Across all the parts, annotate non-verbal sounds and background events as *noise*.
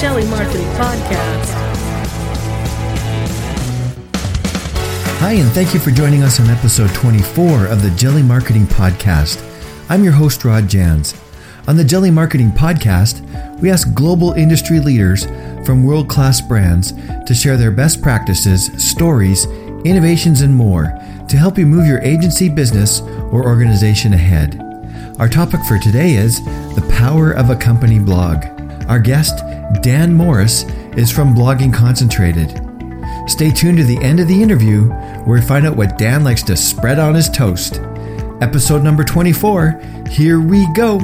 Jelly Marketing Podcast. Hi, and thank you for joining us on episode 24 of the Jelly Marketing Podcast. I'm your host, Rod Jans. On the Jelly Marketing Podcast, we ask global industry leaders from world class brands to share their best practices, stories, innovations, and more to help you move your agency, business, or organization ahead. Our topic for today is the power of a company blog. Our guest, Dan Morris, is from Blogging Concentrated. Stay tuned to the end of the interview where we find out what Dan likes to spread on his toast. Episode number 24. Here we go.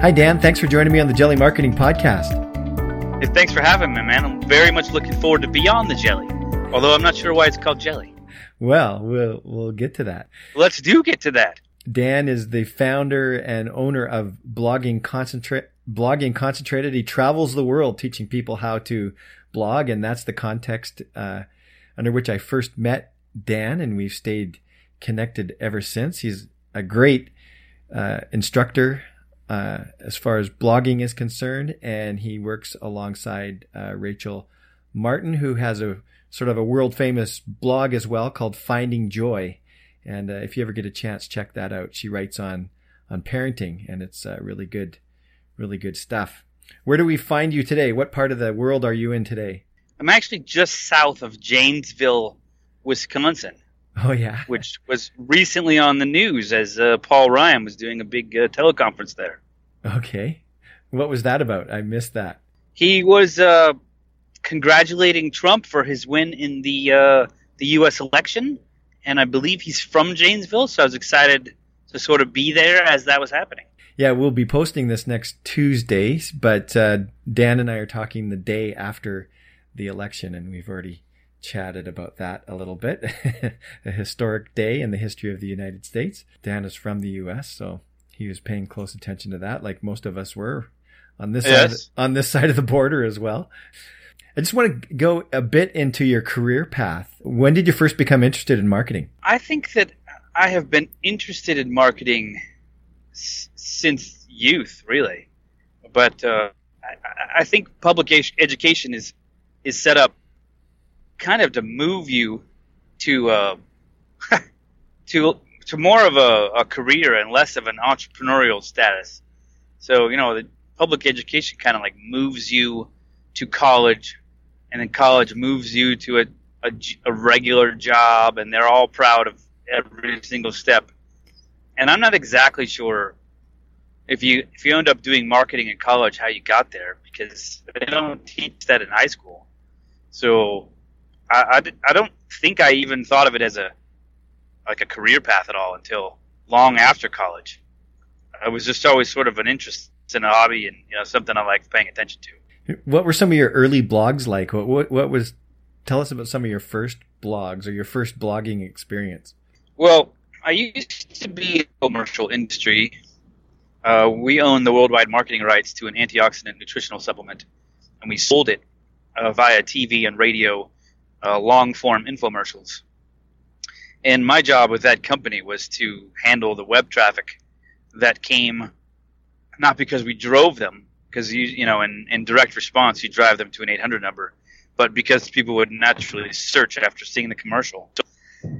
Hi, Dan. Thanks for joining me on the Jelly Marketing Podcast. Hey, thanks for having me, man. I'm very much looking forward to Beyond the Jelly. Although I'm not sure why it's called Jelly. Well, we'll we'll get to that. Let's do get to that. Dan is the founder and owner of Blogging Concentrate Blogging Concentrated. He travels the world teaching people how to blog, and that's the context uh, under which I first met Dan, and we've stayed connected ever since. He's a great uh, instructor uh, as far as blogging is concerned, and he works alongside uh, Rachel Martin, who has a sort of a world famous blog as well called Finding Joy. And uh, if you ever get a chance, check that out. She writes on on parenting, and it's uh, really good, really good stuff. Where do we find you today? What part of the world are you in today? I'm actually just south of Janesville, Wisconsin. Oh yeah, *laughs* which was recently on the news as uh, Paul Ryan was doing a big uh, teleconference there. Okay, what was that about? I missed that. He was uh, congratulating Trump for his win in the uh, the U.S. election, and I believe he's from Janesville, so I was excited to sort of be there as that was happening. Yeah, we'll be posting this next Tuesday, but uh, Dan and I are talking the day after the election, and we've already chatted about that a little bit. *laughs* a historic day in the history of the United States. Dan is from the U.S., so he was paying close attention to that, like most of us were on this yes. side, on this side of the border as well. I just want to go a bit into your career path. When did you first become interested in marketing? I think that I have been interested in marketing since youth, really. But uh, I, I, think public education is is set up kind of to move you to uh, *laughs* to to more of a, a career and less of an entrepreneurial status. So you know, the public education kind of like moves you to college and then college moves you to a, a, a regular job, and they're all proud of every single step. And I'm not exactly sure if you if you end up doing marketing in college how you got there because they don't teach that in high school. So I, I, I don't think I even thought of it as a like a career path at all until long after college. It was just always sort of an interest in a hobby and you know something I liked paying attention to. What were some of your early blogs like? What, what, what was? Tell us about some of your first blogs or your first blogging experience. Well, I used to be in the commercial industry. Uh, we own the worldwide marketing rights to an antioxidant nutritional supplement, and we sold it uh, via TV and radio, uh, long form infomercials. And my job with that company was to handle the web traffic that came, not because we drove them, because you you know in, in direct response you drive them to an 800 number, but because people would naturally search after seeing the commercial. So,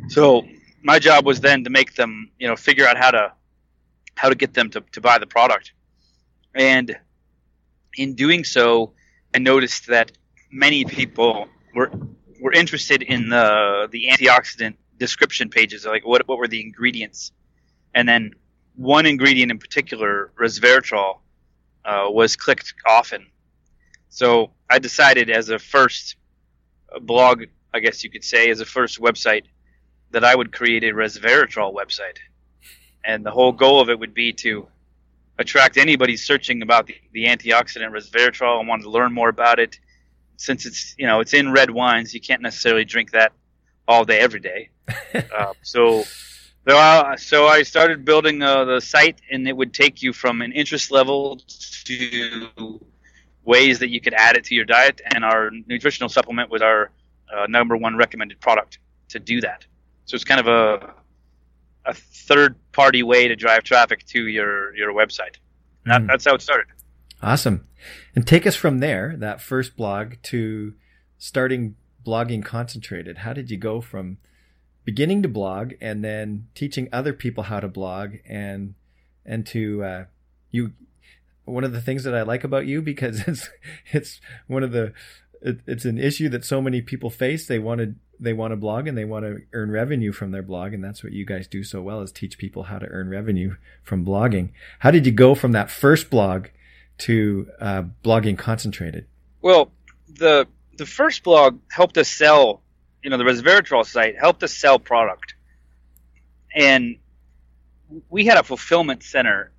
so my job was then to make them you know figure out how to how to get them to, to buy the product, and in doing so, I noticed that many people were were interested in the the antioxidant description pages, like what what were the ingredients, and then one ingredient in particular, resveratrol, uh, was clicked often. So I decided as a first blog, I guess you could say, as a first website, that I would create a resveratrol website. And the whole goal of it would be to attract anybody searching about the, the antioxidant resveratrol and wanted to learn more about it. Since it's you know it's in red wines, you can't necessarily drink that all day every day. *laughs* uh, so so, so I started building uh, the site, and it would take you from an interest level to ways that you could add it to your diet. And our nutritional supplement was our uh, number one recommended product to do that. So it's kind of a a third party way to drive traffic to your your website. That, mm. That's how it started. Awesome. And take us from there, that first blog, to starting blogging concentrated. How did you go from beginning to blog and then teaching other people how to blog and and to uh, you one of the things that I like about you because *laughs* it's it's one of the it, it's an issue that so many people face they want to they want to blog and they want to earn revenue from their blog and that's what you guys do so well is teach people how to earn revenue from blogging how did you go from that first blog to uh, blogging concentrated well the the first blog helped us sell you know, the resveratrol site helped us sell product. And we had a fulfillment center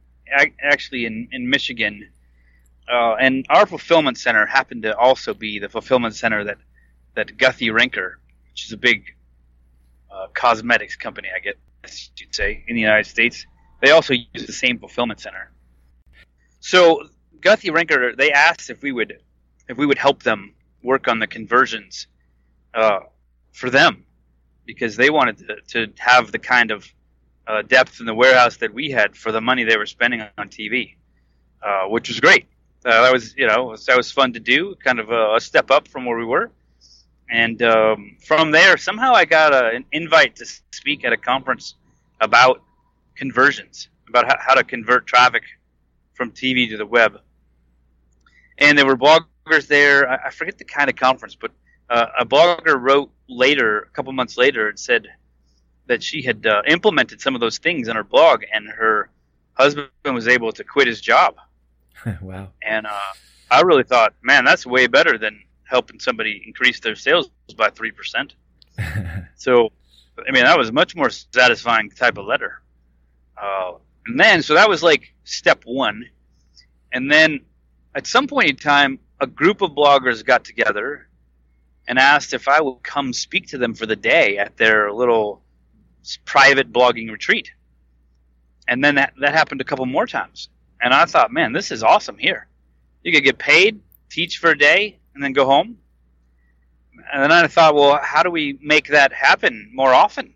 actually in, in Michigan. Uh, and our fulfillment center happened to also be the fulfillment center that, that Guthy-Renker, which is a big uh, cosmetics company, I guess you'd say, in the United States, they also use the same fulfillment center. So Guthy-Renker, they asked if we would if we would help them work on the conversions uh, for them because they wanted to, to have the kind of uh, depth in the warehouse that we had for the money they were spending on TV, uh, which was great. Uh, that was you know that was fun to do, kind of a, a step up from where we were. And um, from there, somehow I got a, an invite to speak at a conference about conversions, about how, how to convert traffic from TV to the web. And there were bloggers there. I, I forget the kind of conference, but uh, a blogger wrote later, a couple months later, and said that she had uh, implemented some of those things in her blog, and her husband was able to quit his job. *laughs* wow! And uh, I really thought, man, that's way better than helping somebody increase their sales by three percent. *laughs* so, I mean, that was a much more satisfying type of letter. Uh, and then, so that was like step one, and then at some point in time, a group of bloggers got together and asked if I would come speak to them for the day at their little private blogging retreat. And then that, that happened a couple more times. And I thought, man, this is awesome here. You could get paid, teach for a day, and then go home. And then I thought, well, how do we make that happen more often?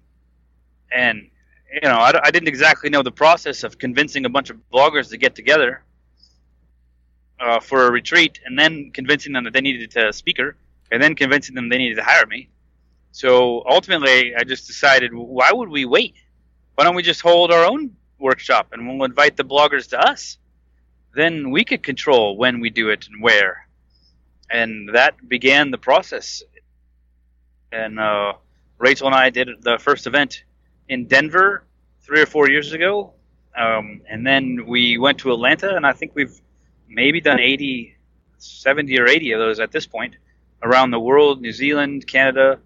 And, you know, I, I didn't exactly know the process of convincing a bunch of bloggers to get together uh, for a retreat and then convincing them that they needed a speaker and then convincing them they needed to hire me. So ultimately, I just decided, why would we wait? Why don't we just hold our own workshop and we'll invite the bloggers to us? Then we could control when we do it and where. And that began the process. And uh, Rachel and I did the first event in Denver three or four years ago. Um, and then we went to Atlanta, and I think we've maybe done 80, 70 or 80 of those at this point around the world, New Zealand, Canada,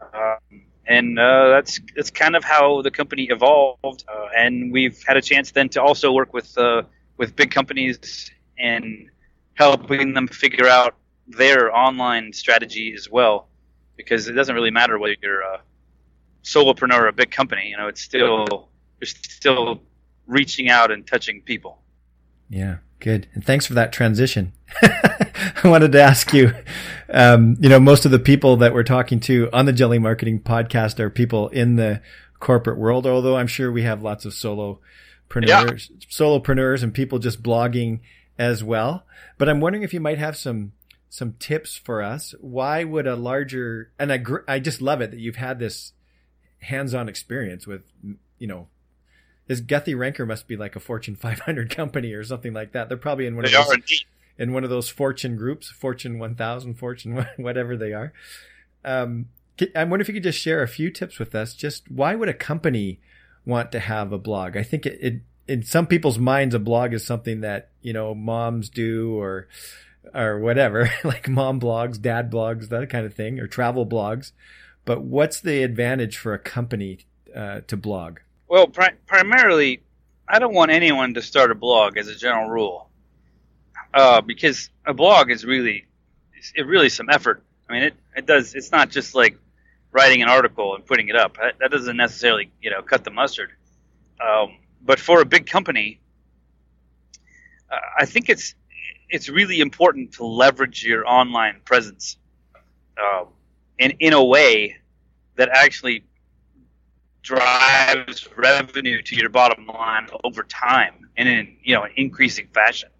um, and uh, that's that's kind of how the company evolved. Uh, and we've had a chance then to also work with uh, with big companies and helping them figure out their online strategy as well, because it doesn't really matter whether you're a solopreneur or a big company. You know, it's still you're still reaching out and touching people. Yeah, good. And thanks for that transition. *laughs* I wanted to ask you, um, you know, most of the people that we're talking to on the Jelly Marketing podcast are people in the corporate world, although I'm sure we have lots of solopreneurs, yeah. solopreneurs and people just blogging as well. But I'm wondering if you might have some some tips for us. Why would a larger and I I just love it that you've had this hands-on experience with you know this Guthy-Renker must be like a Fortune 500 *laughs* company or something like that. They're probably in one they of those, indeed in one of those fortune groups, Fortune 1000, Fortune, *laughs* whatever they are. Um, I wonder if you could just share a few tips with us. Just why would a company want to have a blog? I think it, it in some people's minds, a blog is something that, you know, moms do or, or whatever, *laughs* like mom blogs, dad blogs, that kind of thing, or travel blogs. But what's the advantage for a company uh, to blog? Well, pri- primarily, I don't want anyone to start a blog as a general rule uh, because a blog is really it really some effort. I mean, it, it does. It's not just like writing an article and putting it up. That, that doesn't necessarily you know cut the mustard. Um, but for a big company, uh, I think it's it's really important to leverage your online presence uh, in in a way that actually drives revenue to your bottom line over time and in you know an increasing fashion.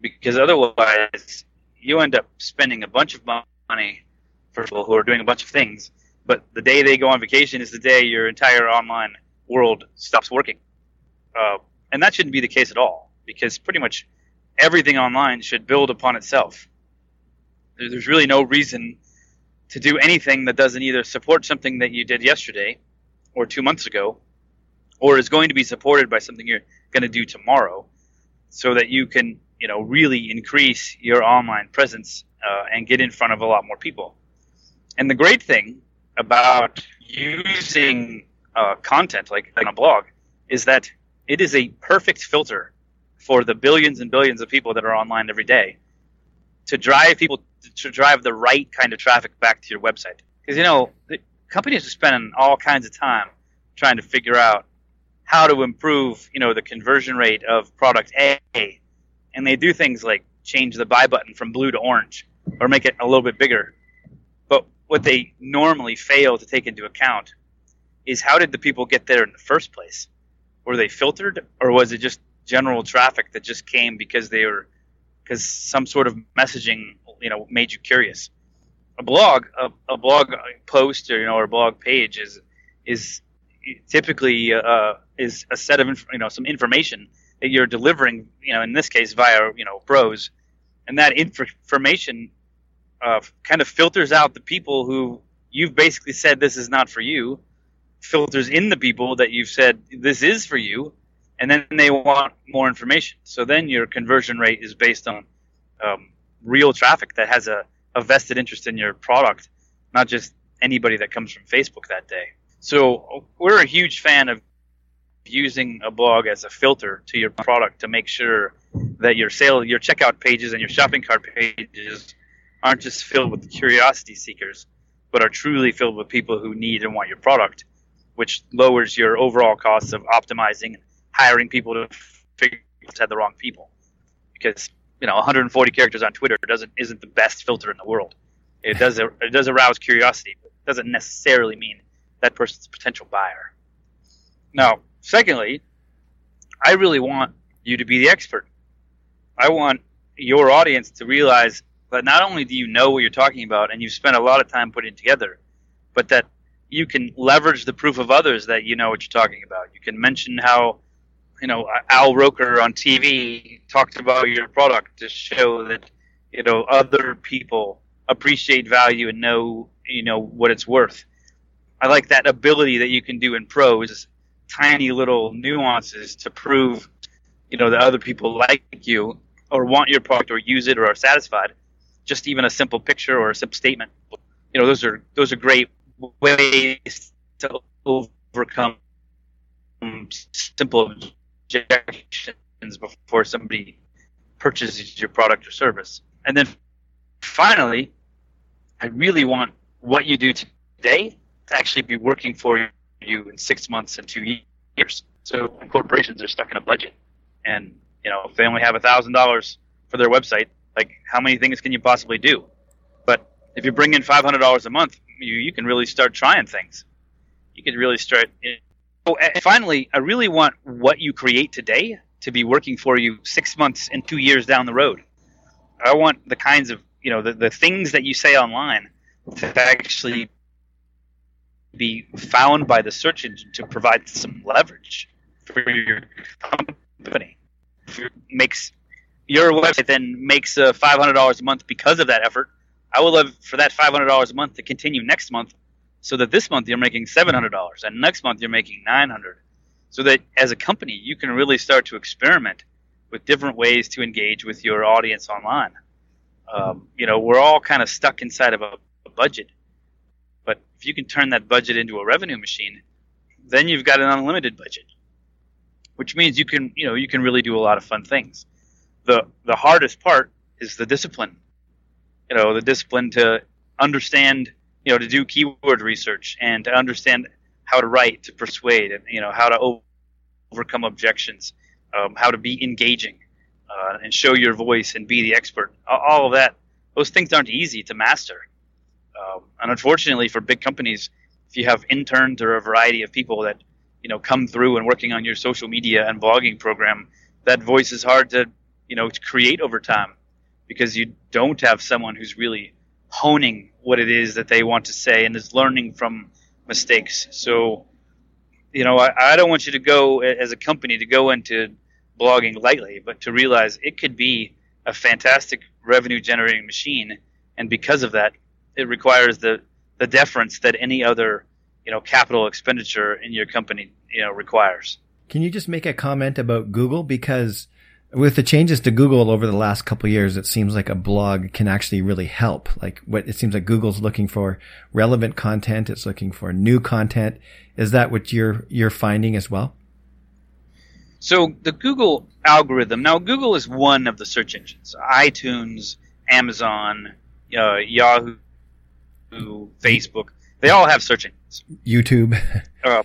because otherwise you end up spending a bunch of money for people who are doing a bunch of things, but the day they go on vacation is the day your entire online world stops working. Uh, and that shouldn't be the case at all, because pretty much everything online should build upon itself. There's really no reason to do anything that doesn't either support something that you did yesterday or two months ago, or is going to be supported by something you're going to do tomorrow, so that you can, you know, really increase your online presence uh, and get in front of a lot more people. And the great thing about using uh, content like on a blog is that it is a perfect filter for the billions and billions of people that are online every day to drive people to drive the right kind of traffic back to your website. Because you know, companies are spending all kinds of time trying to figure out how to improve, you know, the conversion rate of product A, and they do things like change the buy button from blue to orange or make it a little bit bigger. But what they normally fail to take into account is how did the people get there in the first place? Were they filtered, or was it just general traffic that just came because they were because some sort of messaging you know made you curious. A blog, a, a blog post or you know or a blog page is is typically uh, is a set of you know some information that you're delivering you know in this case via you know prose, and that inf- information uh, kind of filters out the people who you've basically said this is not for you, filters in the people that you've said this is for you, and then they want more information. So then your conversion rate is based on um, real traffic that has a, a vested interest in your product, not just anybody that comes from Facebook that day. So we're a huge fan of using a blog as a filter to your product to make sure that your sale, your checkout pages and your shopping cart pages aren't just filled with curiosity seekers, but are truly filled with people who need and want your product, which lowers your overall costs of optimizing hiring people to figure out the wrong people because you know 140 characters on Twitter doesn't isn't the best filter in the world. It does it does arouse curiosity, but it doesn't necessarily mean that person's a potential buyer. Now, secondly, I really want you to be the expert. I want your audience to realize that not only do you know what you're talking about and you've spent a lot of time putting it together, but that you can leverage the proof of others that you know what you're talking about. You can mention how you know, Al Roker on TV talked about your product to show that, you know, other people appreciate value and know, you know, what it's worth. I like that ability that you can do in prose, tiny little nuances to prove, you know, that other people like you or want your product or use it or are satisfied. Just even a simple picture or a simple statement. You know, those are those are great ways to overcome simple before somebody purchases your product or service. And then finally, I really want what you do today to actually be working for you in six months and two years. So corporations are stuck in a budget, and you know if they only have a thousand dollars for their website, like how many things can you possibly do? But if you bring in five hundred dollars a month, you you can really start trying things. You can really start Oh, and finally, I really want what you create today to be working for you six months and two years down the road. I want the kinds of you know the, the things that you say online to actually be found by the search engine to provide some leverage for your company. Makes your website then makes uh, five hundred dollars a month because of that effort. I would love for that five hundred dollars a month to continue next month so that this month you're making $700 and next month you're making 900 so that as a company you can really start to experiment with different ways to engage with your audience online. Um, you know we're all kind of stuck inside of a, a budget. But if you can turn that budget into a revenue machine then you've got an unlimited budget which means you can you know you can really do a lot of fun things. The the hardest part is the discipline. You know the discipline to understand you know, to do keyword research and to understand how to write, to persuade, and you know, how to overcome objections, um, how to be engaging, uh, and show your voice and be the expert. All of that, those things aren't easy to master. Um, and unfortunately, for big companies, if you have interns or a variety of people that you know come through and working on your social media and blogging program, that voice is hard to you know, to create over time because you don't have someone who's really honing what it is that they want to say and is learning from mistakes. So, you know, I, I don't want you to go as a company to go into blogging lightly, but to realize it could be a fantastic revenue generating machine. And because of that, it requires the, the deference that any other, you know, capital expenditure in your company, you know, requires. Can you just make a comment about Google? Because with the changes to Google over the last couple years, it seems like a blog can actually really help. Like what it seems like Google's looking for relevant content. It's looking for new content. Is that what you're, you're finding as well? So the Google algorithm, now Google is one of the search engines. iTunes, Amazon, uh, Yahoo, Facebook, they all have search engines. YouTube. *laughs* uh,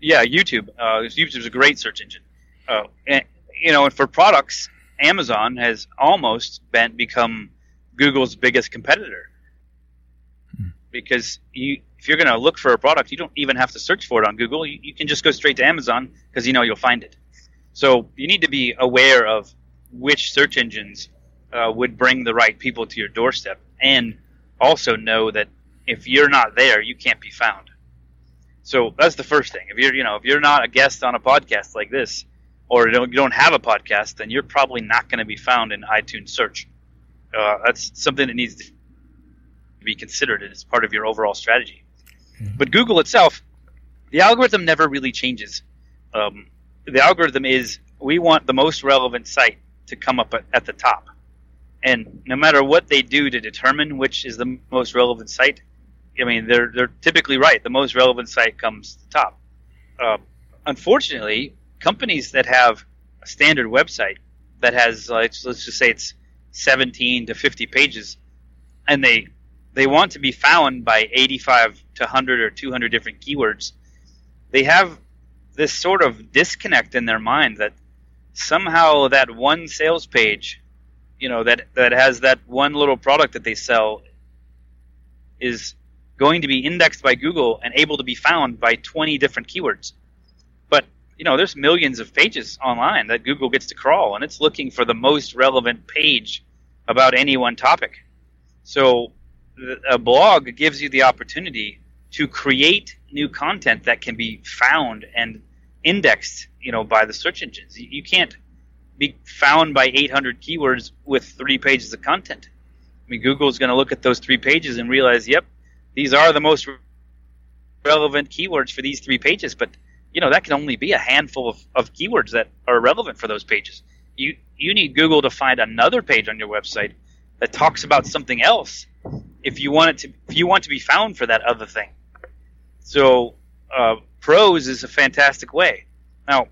yeah, YouTube. Uh, YouTube is a great search engine. Uh, and, you know, and for products, Amazon has almost been become Google's biggest competitor because you, if you're going to look for a product, you don't even have to search for it on Google. You, you can just go straight to Amazon because you know you'll find it. So you need to be aware of which search engines uh, would bring the right people to your doorstep, and also know that if you're not there, you can't be found. So that's the first thing. If you're, you know, if you're not a guest on a podcast like this, or you don't, you don't have a podcast, then you're probably not going to be found in iTunes search. Uh, that's something that needs to be considered as part of your overall strategy. Mm-hmm. But Google itself, the algorithm never really changes. Um, the algorithm is we want the most relevant site to come up at, at the top. And no matter what they do to determine which is the most relevant site, I mean, they're they're typically right. The most relevant site comes to the top. Uh, unfortunately, companies that have a standard website that has let's, let's just say it's 17 to 50 pages, and they they want to be found by 85 to 100 or 200 different keywords, they have this sort of disconnect in their mind that somehow that one sales page, you know, that that has that one little product that they sell is going to be indexed by Google and able to be found by 20 different keywords. But, you know, there's millions of pages online that Google gets to crawl, and it's looking for the most relevant page about any one topic. So, a blog gives you the opportunity to create new content that can be found and indexed, you know, by the search engines. You can't be found by 800 keywords with three pages of content. I mean, Google's going to look at those three pages and realize, yep, these are the most relevant keywords for these three pages, but you know that can only be a handful of, of keywords that are relevant for those pages. You you need Google to find another page on your website that talks about something else if you want it to if you want to be found for that other thing. So uh, prose is a fantastic way. Now,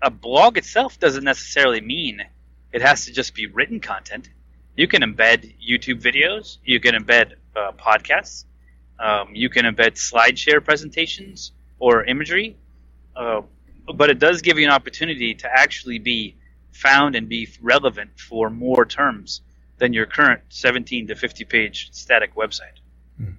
a blog itself doesn't necessarily mean it has to just be written content. You can embed YouTube videos. You can embed uh, podcasts. Um, you can embed SlideShare presentations or imagery, uh, but it does give you an opportunity to actually be found and be relevant for more terms than your current 17 to 50 page static website. Hmm.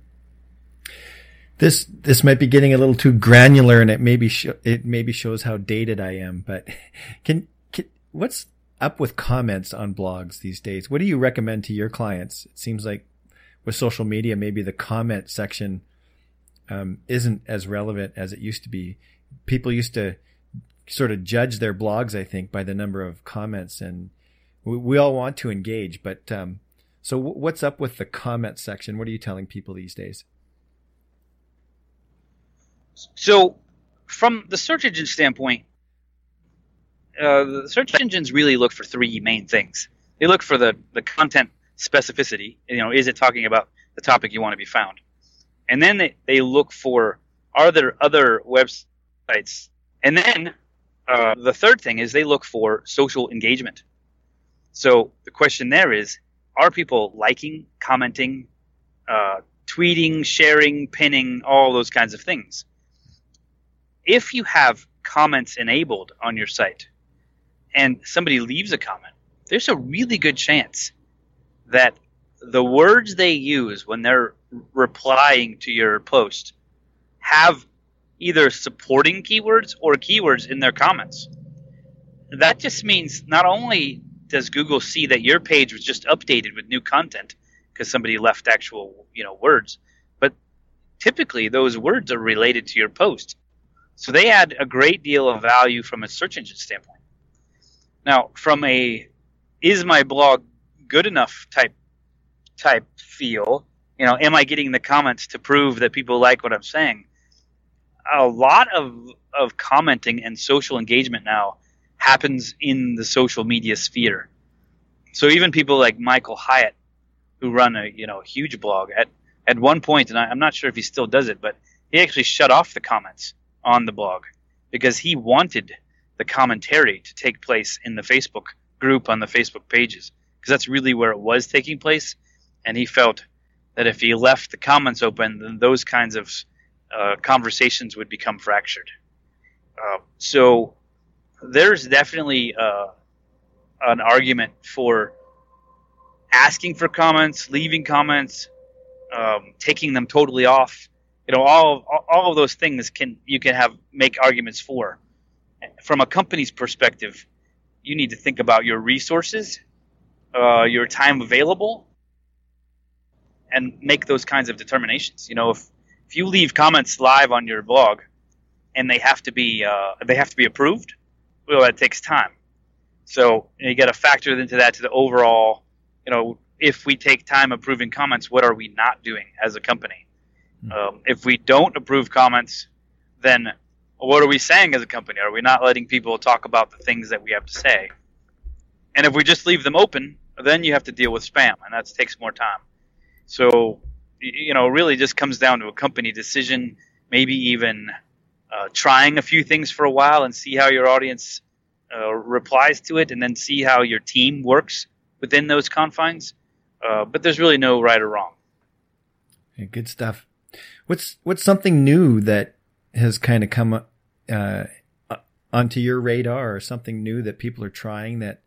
This this might be getting a little too granular, and it maybe sh- it maybe shows how dated I am. But *laughs* can, can what's up with comments on blogs these days? What do you recommend to your clients? It seems like with social media, maybe the comment section um, isn't as relevant as it used to be. People used to sort of judge their blogs, I think, by the number of comments, and we, we all want to engage. But um, so, w- what's up with the comment section? What are you telling people these days? So, from the search engine standpoint, uh, the search engines really look for three main things. They look for the, the content specificity. You know, is it talking about the topic you want to be found? And then they, they look for are there other websites? And then uh, the third thing is they look for social engagement. So the question there is are people liking, commenting, uh, tweeting, sharing, pinning, all those kinds of things? If you have comments enabled on your site and somebody leaves a comment, there's a really good chance that the words they use when they're replying to your post have either supporting keywords or keywords in their comments. That just means not only does Google see that your page was just updated with new content because somebody left actual you know words, but typically those words are related to your post, so they add a great deal of value from a search engine standpoint. Now, from a is my blog good enough type type feel, you know, am I getting the comments to prove that people like what I'm saying? A lot of of commenting and social engagement now happens in the social media sphere. So even people like Michael Hyatt, who run a you know huge blog, at at one point, and I, I'm not sure if he still does it, but he actually shut off the comments on the blog because he wanted the commentary to take place in the Facebook group on the Facebook pages because that's really where it was taking place, and he felt that if he left the comments open, then those kinds of uh, conversations would become fractured. Uh, so there's definitely uh, an argument for asking for comments, leaving comments, um, taking them totally off. You know, all all of those things can you can have make arguments for. From a company's perspective, you need to think about your resources, uh, your time available, and make those kinds of determinations. You know, if if you leave comments live on your blog and they have to be uh, they have to be approved, well, that takes time. So you, know, you got to factor into that to the overall. You know, if we take time approving comments, what are we not doing as a company? Mm-hmm. Um, if we don't approve comments, then what are we saying as a company? Are we not letting people talk about the things that we have to say? And if we just leave them open, then you have to deal with spam, and that takes more time. So, you know, really just comes down to a company decision, maybe even uh, trying a few things for a while and see how your audience uh, replies to it, and then see how your team works within those confines. Uh, but there's really no right or wrong. Good stuff. What's what's something new that has kind of come uh, onto your radar, or something new that people are trying that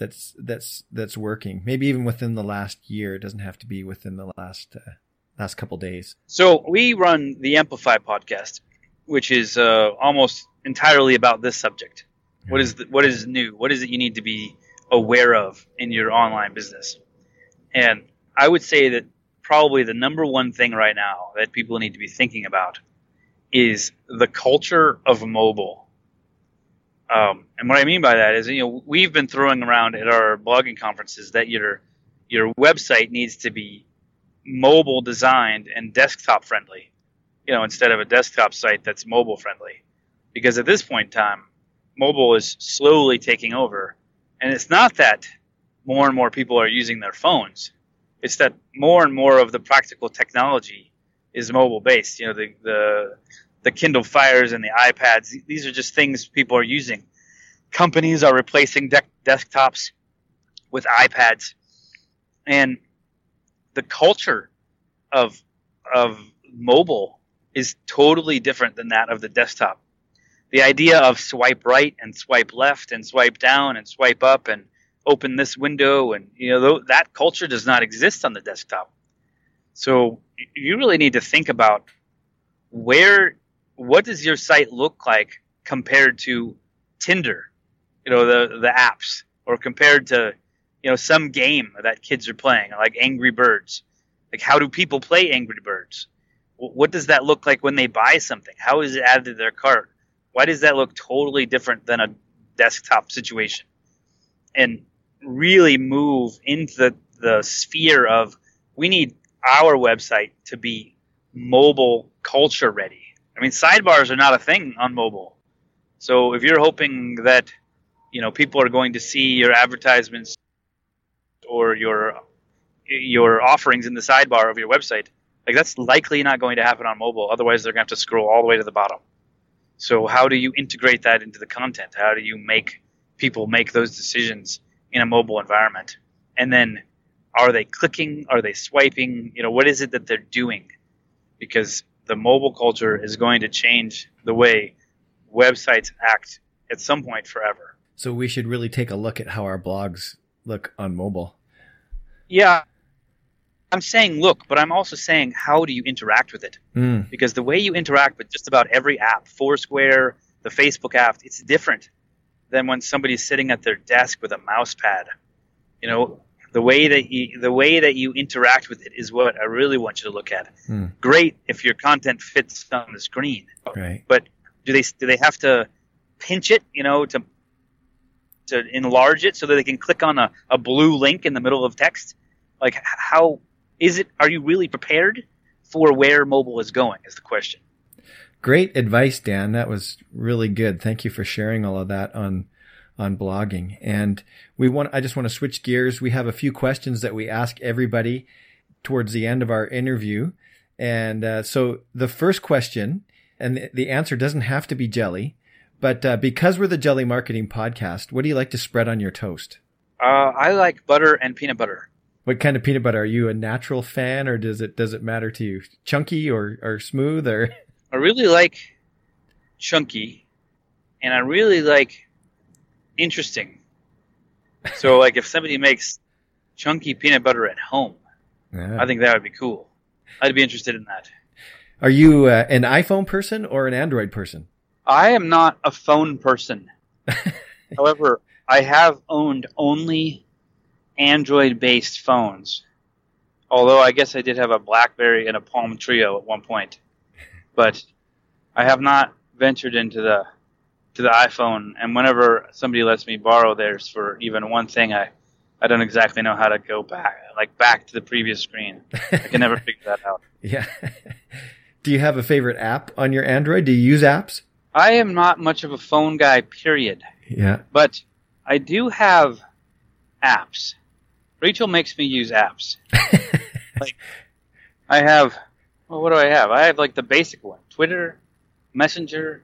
that's that's that's working? Maybe even within the last year. It doesn't have to be within the last uh, last couple days. So we run the Amplify podcast, which is uh, almost entirely about this subject. What is the, what is new? What is it you need to be aware of in your online business? And I would say that probably the number one thing right now that people need to be thinking about is the culture of mobile. Um, and what I mean by that is, you know, we've been throwing around at our blogging conferences that your your website needs to be mobile designed and desktop friendly you know, instead of a desktop site that's mobile friendly. Because at this point in time, mobile is slowly taking over. And it's not that more and more people are using their phones. It's that more and more of the practical technology is mobile based. You know, the, the, the Kindle Fires and the iPads, these are just things people are using. Companies are replacing de- desktops with iPads. And the culture of, of mobile is totally different than that of the desktop. The idea of swipe right and swipe left and swipe down and swipe up and open this window and you know that culture does not exist on the desktop. So you really need to think about where what does your site look like compared to Tinder, you know the the apps, or compared to you know some game that kids are playing like Angry Birds. Like how do people play Angry Birds? what does that look like when they buy something? How is it added to their cart? Why does that look totally different than a desktop situation? And really move into the, the sphere of we need our website to be mobile culture ready. I mean, sidebars are not a thing on mobile. So if you're hoping that you know people are going to see your advertisements or your your offerings in the sidebar of your website, like that's likely not going to happen on mobile. Otherwise, they're going to have to scroll all the way to the bottom. So how do you integrate that into the content? How do you make people make those decisions in a mobile environment? And then are they clicking? Are they swiping? You know, what is it that they're doing? Because the mobile culture is going to change the way websites act at some point forever. So we should really take a look at how our blogs look on mobile. Yeah, I'm saying look, but I'm also saying how do you interact with it? Mm. Because the way you interact with just about every app, Foursquare, the Facebook app, it's different. than when somebody's sitting at their desk with a mouse pad. You know, the way that you the way that you interact with it is what I really want you to look at. Hmm. Great if your content fits on the screen, Right. but do they do they have to pinch it, you know, to to enlarge it so that they can click on a, a blue link in the middle of text? Like how is it are you really prepared for where mobile is going is the question. Great advice, Dan. That was really good. Thank you for sharing all of that on on blogging. And we want I just want to switch gears. We have a few questions that we ask everybody towards the end of our interview. And uh, so the first question, and the, the answer doesn't have to be jelly, but uh, because we're the Jelly Marketing Podcast, what do you like to spread on your toast? Uh, I like butter and peanut butter. What kind of peanut butter? Are you a natural fan, or does it does it matter to you? Chunky or or smooth or? I really like chunky, and I really like interesting. So, like, if somebody makes chunky peanut butter at home, I think that would be cool. I'd be interested in that. Are you uh, an iPhone person or an Android person? I am not a phone person. *laughs* However, I have owned only Android-based phones. Although I guess I did have a BlackBerry and a Palm Treo at one point, but I have not ventured into the to the iPhone. And whenever somebody lets me borrow theirs for even one thing, I I don't exactly know how to go back, like back to the previous screen. I can never *laughs* figure that out. Yeah. *laughs* Do you have a favorite app on your Android? Do you use apps? I am not much of a phone guy, period. Yeah. But I do have apps. Rachel makes me use apps. *laughs* like I have well what do I have? I have like the basic one. Twitter, Messenger.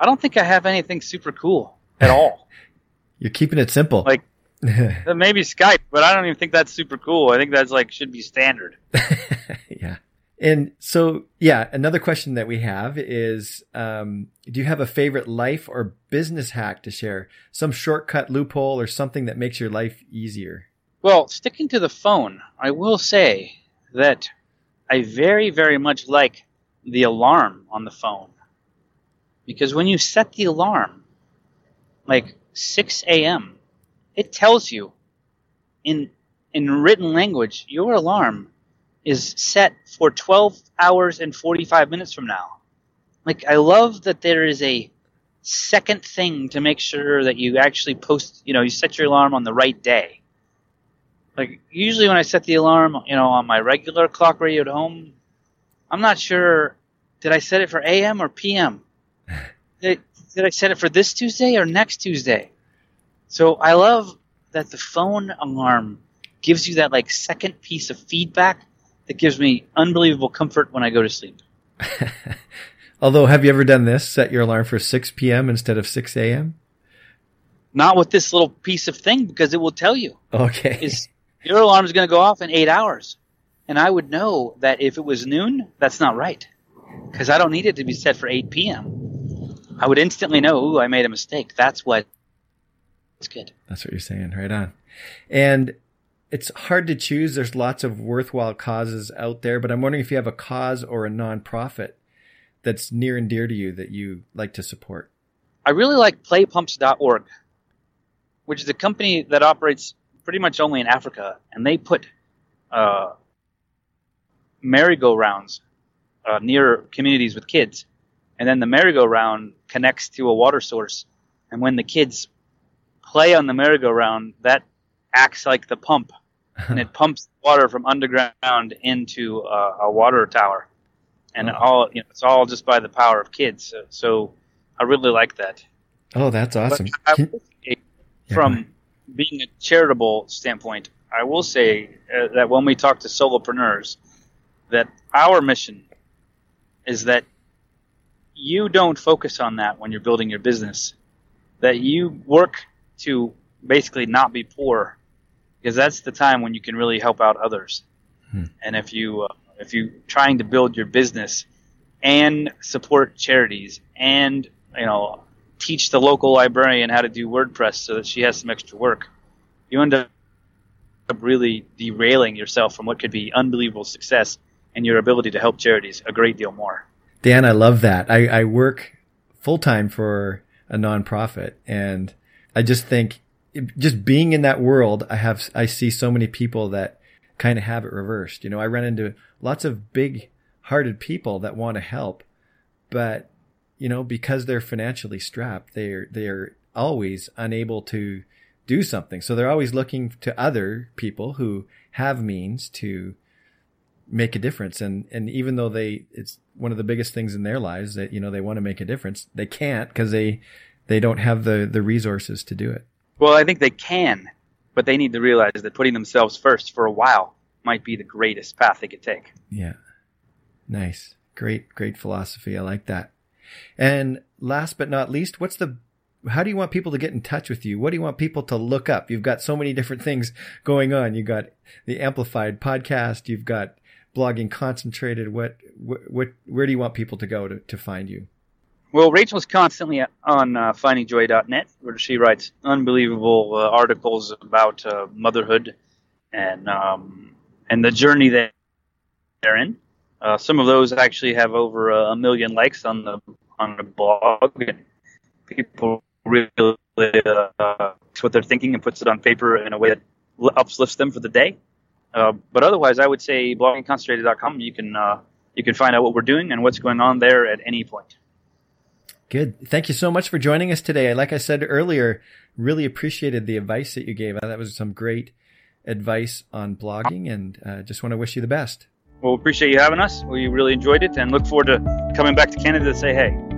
I don't think I have anything super cool at all. *laughs* You're keeping it simple. Like *laughs* Uh, Maybe Skype, but I don't even think that's super cool. I think that's like should be standard. *laughs* yeah. And so, yeah, another question that we have is, um, do you have a favorite life or business hack to share? Some shortcut loophole or something that makes your life easier? Well, sticking to the phone, I will say that I very, very much like the alarm on the phone. Because when you set the alarm, like 6 a.m., it tells you in, in written language, your alarm is set for 12 hours and 45 minutes from now. Like, I love that there is a second thing to make sure that you actually post, you know, you set your alarm on the right day like usually when I set the alarm, you know, on my regular clock radio at home, I'm not sure did I set it for AM or PM? Did, did I set it for this Tuesday or next Tuesday? So I love that the phone alarm gives you that like second piece of feedback that gives me unbelievable comfort when I go to sleep. *laughs* Although, have you ever done this? Set your alarm for 6 p.m. instead of 6 a.m.? Not with this little piece of thing because it will tell you Okay. *laughs* is your alarm is going to go off in eight hours. And I would know that if it was noon, that's not right. Because I don't need it to be set for 8 p.m. I would instantly know, ooh, I made a mistake. That's what. It's good. That's what you're saying. Right on. And it's hard to choose. There's lots of worthwhile causes out there, but I'm wondering if you have a cause or a nonprofit that's near and dear to you that you like to support. I really like playpumps.org, which is a company that operates pretty much only in Africa, and they put uh, merry-go-rounds uh, near communities with kids, and then the merry-go-round connects to a water source, and when the kids play on the merry-go-round, that acts like the pump, and it *laughs* pumps water from underground into uh, a water tower, and Oh. all you know, it's all just by the power of kids. So, so I really like that. Oh, that's awesome. I Can- say, Yeah, from being a charitable standpoint, I will say uh, that when we talk to solopreneurs, that our mission is that you don't focus on that when you're building your business. That you work to basically not be poor, because that's the time when you can really help out others. Hmm. And if you uh, if you trying to build your business and support charities and you know teach the local librarian how to do WordPress so that she has some extra work, you end up really derailing yourself from what could be unbelievable success and your ability to help charities a great deal more. Dan, I love that. I, I work full time for a nonprofit and I just think just being in that world, I have, I see so many people that kind of have it reversed. You know, I run into lots of big hearted people that want to help, but you know, because they're financially strapped, they're, they're always unable to do something. So they're always looking to other people who have means to make a difference. And, and even though they, it's one of the biggest things in their lives that, you know, they want to make a difference, they can't because they, they don't have the, the resources to do it. Well, I think they can, but they need to realize that putting themselves first for a while might be the greatest path they could take. Yeah. Nice. Great, great philosophy. I like that. And last but not least, what's the how do you want people to get in touch with you? What do you want people to look up? You've got so many different things going on. You've got the amplified podcast. You've got blogging concentrated. What, what, where do you want people to go to, to find you? Well, Rachel's constantly on uh, findingjoy.net, where she writes unbelievable uh, articles about uh, motherhood and um, and the journey that they're in. Uh, some of those actually have over a million likes on the on the blog. And people really uh, what they're thinking and puts it on paper in a way that uplifts them for the day. Uh, but otherwise, I would say bloggingconcentrated.com. You can uh, you can find out what we're doing and what's going on there at any point. Good. Thank you so much for joining us today. Like I said earlier, really appreciated the advice that you gave. That was some great advice on blogging, and uh, just want to wish you the best. Well, appreciate you having us. We really enjoyed it, and look forward to coming back to Canada to say hey.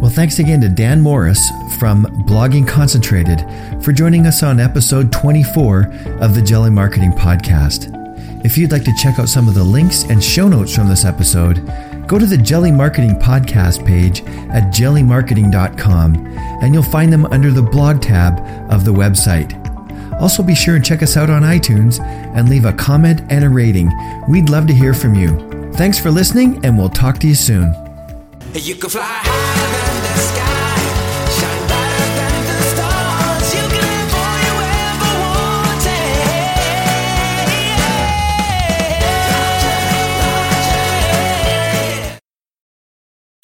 Well, thanks again to Dan Morris from Blogging Concentrated for joining us on episode 24 of the Jelly Marketing Podcast. If you'd like to check out some of the links and show notes from this episode, go to the Jelly Marketing Podcast page at jellymarketing.com and you'll find them under the blog tab of the website. Also, be sure and check us out on iTunes and leave a comment and a rating. We'd love to hear from you. Thanks for listening, and we'll talk to you soon. You